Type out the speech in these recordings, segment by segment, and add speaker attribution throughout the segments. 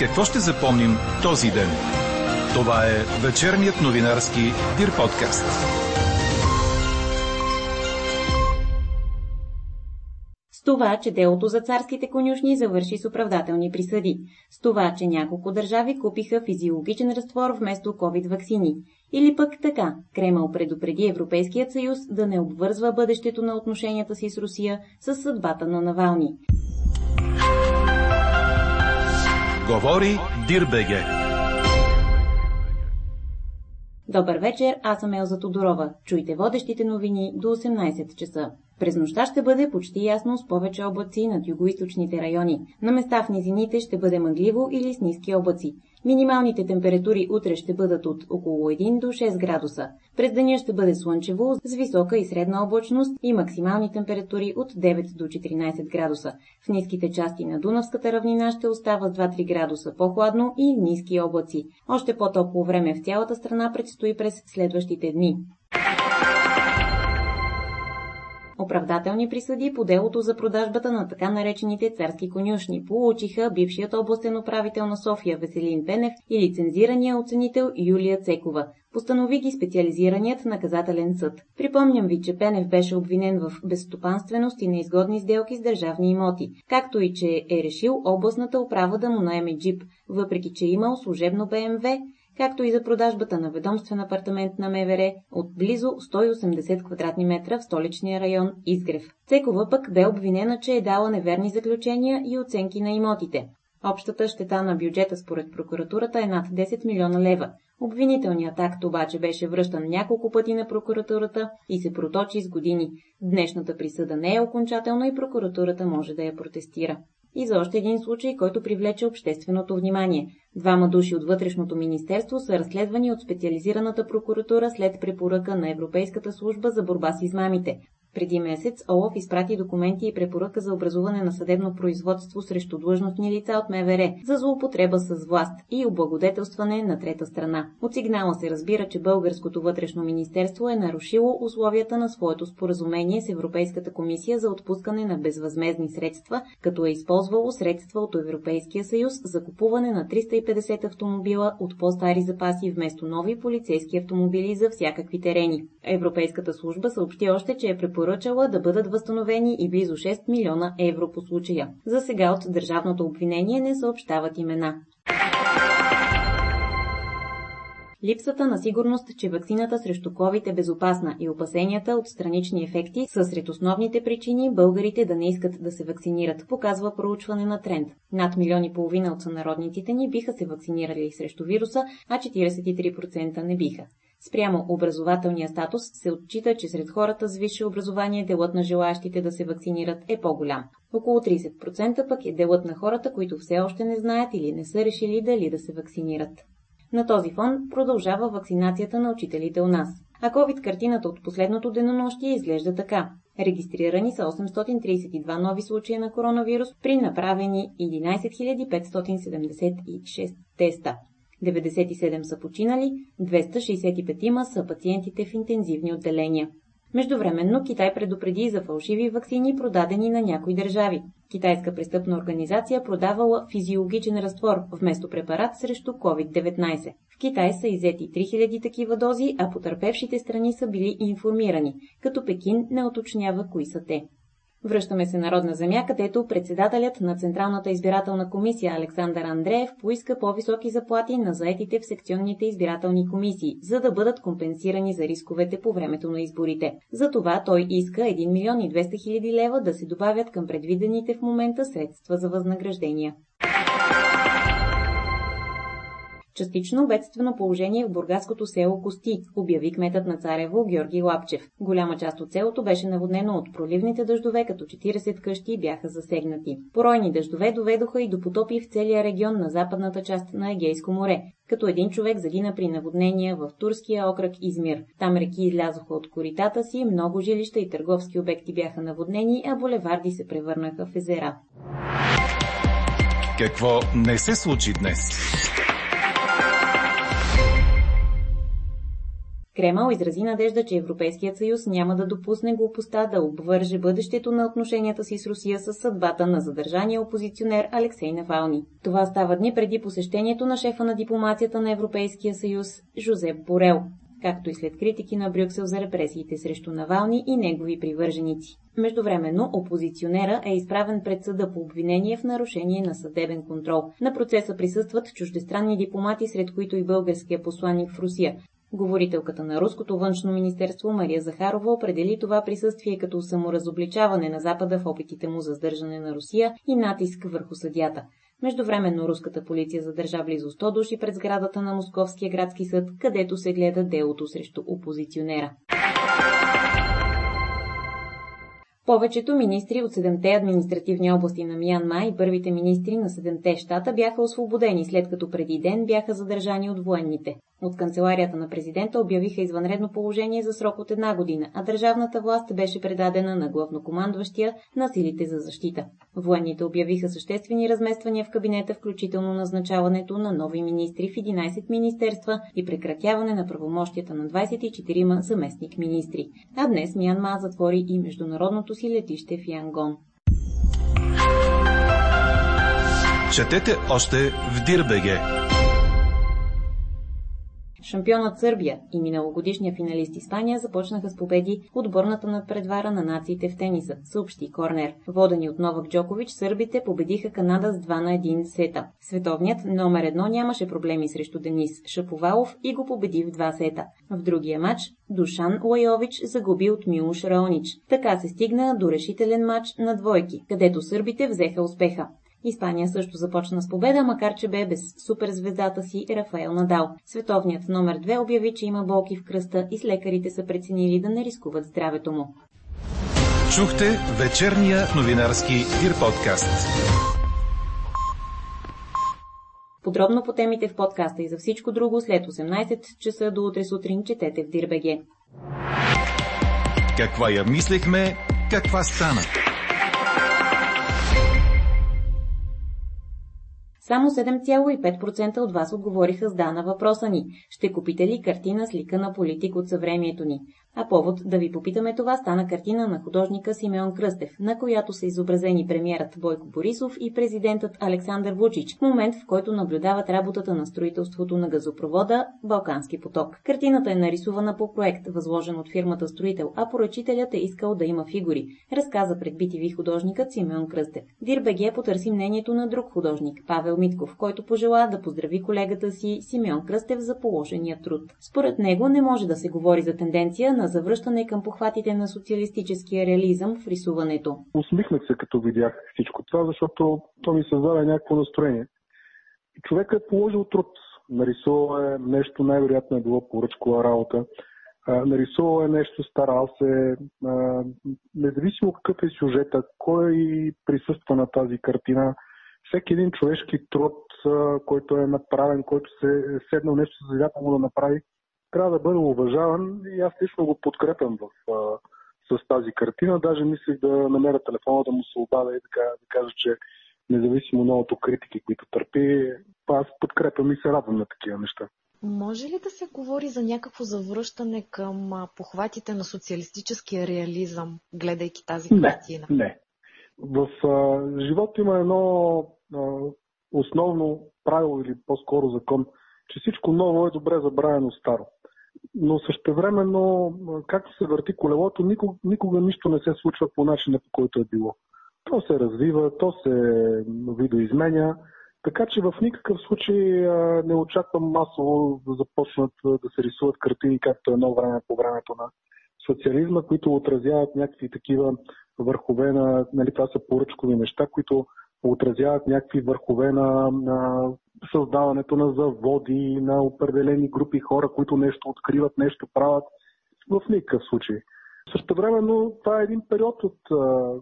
Speaker 1: Какво ще запомним този ден? Това е вечерният новинарски Дир подкаст.
Speaker 2: С това, че делото за царските конюшни завърши с оправдателни присъди. С това, че няколко държави купиха физиологичен разтвор вместо COVID-вакцини. Или пък така, Кремъл предупреди Европейският съюз да не обвързва бъдещето на отношенията си с Русия с съдбата на Навални.
Speaker 1: Говори Дирбеге.
Speaker 2: Добър вечер, аз съм Елза Тодорова. Чуйте водещите новини до 18 часа. През нощта ще бъде почти ясно с повече облаци над югоисточните райони. На места в низините ще бъде мъгливо или с ниски облаци. Минималните температури утре ще бъдат от около 1 до 6 градуса. През деня ще бъде слънчево с висока и средна облачност и максимални температури от 9 до 14 градуса. В ниските части на Дунавската равнина ще остава с 2-3 градуса по-хладно и ниски облаци. Още по-топло време в цялата страна предстои през следващите дни. Оправдателни присъди по делото за продажбата на така наречените царски конюшни получиха бившият областен управител на София Веселин Пенев и лицензирания оценител Юлия Цекова. Постанови ги специализираният наказателен съд. Припомням ви, че Пенев беше обвинен в безстопанственост и неизгодни сделки с държавни имоти, както и че е решил областната управа да му наеме джип, въпреки че имал служебно БМВ, както и за продажбата на ведомствен апартамент на МВР от близо 180 квадратни метра в столичния район Изгрев. Цекова пък бе обвинена, че е дала неверни заключения и оценки на имотите. Общата щета на бюджета според прокуратурата е над 10 милиона лева. Обвинителният акт обаче беше връщан няколко пъти на прокуратурата и се проточи с години. Днешната присъда не е окончателна и прокуратурата може да я протестира. И за още един случай, който привлече общественото внимание. Двама души от Вътрешното министерство са разследвани от специализираната прокуратура след препоръка на Европейската служба за борба с измамите. Преди месец ОЛАФ изпрати документи и препоръка за образуване на съдебно производство срещу длъжностни лица от МВР за злоупотреба с власт и облагодетелстване на трета страна. От сигнала се разбира, че Българското вътрешно министерство е нарушило условията на своето споразумение с Европейската комисия за отпускане на безвъзмезни средства, като е използвало средства от Европейския съюз за купуване на 350 автомобила от по-стари запаси вместо нови полицейски автомобили за всякакви терени. Европейската служба съобщи още, че е препоръчала препоръчала да бъдат възстановени и близо 6 милиона евро по случая. За сега от държавното обвинение не съобщават имена. Липсата на сигурност, че вакцината срещу COVID е безопасна и опасенията от странични ефекти са сред основните причини българите да не искат да се вакцинират, показва проучване на тренд. Над милиони и половина от сънародниците ни биха се вакцинирали срещу вируса, а 43% не биха. Спрямо образователния статус се отчита, че сред хората с висше образование делът на желаящите да се вакцинират е по-голям. Около 30% пък е делът на хората, които все още не знаят или не са решили дали да се вакцинират. На този фон продължава вакцинацията на учителите у нас. А COVID-картината от последното денонощие изглежда така. Регистрирани са 832 нови случая на коронавирус при направени 11 576 теста. 97 са починали, 265 са пациентите в интензивни отделения. Междувременно Китай предупреди за фалшиви вакцини, продадени на някои държави. Китайска престъпна организация продавала физиологичен разтвор вместо препарат срещу COVID-19. В Китай са иззети 3000 такива дози, а потърпевшите страни са били информирани, като Пекин не уточнява кои са те. Връщаме се народна земя, където председателят на Централната избирателна комисия Александър Андреев поиска по-високи заплати на заетите в секционните избирателни комисии, за да бъдат компенсирани за рисковете по времето на изборите. За това той иска 1 милион и 200 хиляди лева да се добавят към предвидените в момента средства за възнаграждения. Частично бедствено положение в бургаското село Кости, обяви кметът на Царево Георги Лапчев. Голяма част от селото беше наводнено от проливните дъждове, като 40 къщи бяха засегнати. Поройни дъждове доведоха и до потопи в целия регион на западната част на Егейско море, като един човек загина при наводнения в турския окръг Измир. Там реки излязоха от коритата си, много жилища и търговски обекти бяха наводнени, а булеварди се превърнаха в езера.
Speaker 1: Какво не се случи днес?
Speaker 2: Кремъл изрази надежда, че Европейският съюз няма да допусне глупостта да обвърже бъдещето на отношенията си с Русия с съдбата на задържания опозиционер Алексей Навални. Това става дни преди посещението на шефа на дипломацията на Европейския съюз Жозеп Борел както и след критики на Брюксел за репресиите срещу Навални и негови привърженици. Междувременно опозиционера е изправен пред съда по обвинение в нарушение на съдебен контрол. На процеса присъстват чуждестранни дипломати, сред които и българския посланник в Русия. Говорителката на Руското външно министерство Мария Захарова определи това присъствие като саморазобличаване на Запада в опитите му за сдържане на Русия и натиск върху съдята. Междувременно руската полиция задържа близо 100 души пред сградата на Московския градски съд, където се гледа делото срещу опозиционера. Повечето министри от седемте административни области на Мянма и първите министри на седемте щата бяха освободени, след като преди ден бяха задържани от военните. От канцеларията на президента обявиха извънредно положение за срок от една година, а държавната власт беше предадена на главнокомандващия на силите за защита. Военните обявиха съществени размествания в кабинета, включително назначаването на нови министри в 11 министерства и прекратяване на правомощията на 24 заместник министри. А днес Мянма затвори и международното си летище в Янгон.
Speaker 1: Четете още в Дирбеге!
Speaker 2: Шампионът Сърбия и миналогодишния финалист Испания започнаха с победи отборната надпредвара на нациите в тениса, съобщи Корнер. Водени от Новак Джокович, сърбите победиха Канада с 2 на 1 сета. Световният номер едно нямаше проблеми срещу Денис Шаповалов и го победи в два сета. В другия матч Душан Лайович загуби от Милуш Раонич. Така се стигна до решителен матч на двойки, където сърбите взеха успеха. Испания също започна с победа, макар че бе без суперзвездата си Рафаел Надал. Световният номер 2 обяви, че има болки в кръста и с лекарите са преценили да не рискуват здравето му.
Speaker 1: Чухте вечерния новинарски Дир подкаст.
Speaker 2: Подробно по темите в подкаста и за всичко друго след 18 часа до утре сутрин четете в Дирбеге.
Speaker 1: Каква я мислехме, каква стана?
Speaker 2: Само 7,5% от вас отговориха с да на въпроса ни. Ще купите ли картина с лика на политик от съвремието ни? А повод да ви попитаме това стана картина на художника Симеон Кръстев, на която са изобразени премиерът Бойко Борисов и президентът Александър Вучич, в момент в който наблюдават работата на строителството на газопровода Балкански поток. Картината е нарисувана по проект, възложен от фирмата Строител, а поръчителят е искал да има фигури, разказа пред BTV художникът Симеон Кръстев. Дирбеге потърси мнението на друг художник, Павел Митков, който пожела да поздрави колегата си Симеон Кръстев за положения труд. Според него не може да се говори за тенденция на завръщане към похватите на социалистическия реализъм в рисуването.
Speaker 3: Усмихнах се, като видях всичко това, защото то ми създаде някакво настроение. Човекът е положил труд. Нарисувал е нещо, най-вероятно е било поръчкова работа. нарисувал е нещо, старал се. независимо какъв е сюжета, кой присъства на тази картина, всеки един човешки труд, който е направен, който се е седнал нещо за му да направи, трябва да бъде уважаван и аз лично го подкрепям в, а, с тази картина. Даже мислих да намеря телефона да му се обадя и така, да кажа, че независимо многото критики, които търпи, аз подкрепям и се радвам на такива неща.
Speaker 4: Може ли да се говори за някакво завръщане към похватите на социалистическия реализъм, гледайки тази картина?
Speaker 3: Не, не. В а, живота има едно а, основно правило или по-скоро закон, че всичко ново е добре забравено старо но същевременно, както се върти колелото, никога, никога нищо не се случва по начина, по който е било. То се развива, то се видоизменя, така че в никакъв случай не очаквам масово да започнат да се рисуват картини, както едно време по времето на социализма, които отразяват някакви такива върхове на, нали, това са поръчкови неща, които отразяват някакви върхове на, на създаването на заводи, на определени групи хора, които нещо откриват, нещо правят. В никакъв случай. Също времено това е един период от а,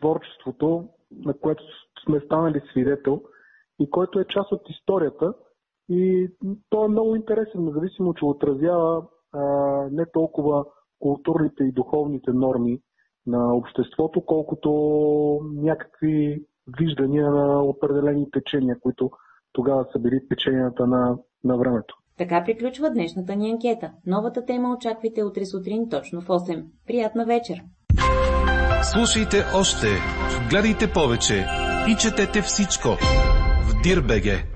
Speaker 3: творчеството, на което сме станали свидетел и който е част от историята. И то е много интересен, независимо, че отразява а, не толкова културните и духовните норми на обществото, колкото някакви виждания на определени течения, които тогава са били теченията на, на времето.
Speaker 2: Така приключва днешната ни анкета. Новата тема очаквайте утре сутрин точно в 8. Приятна вечер!
Speaker 1: Слушайте още, гледайте повече и четете всичко в Дирбеге.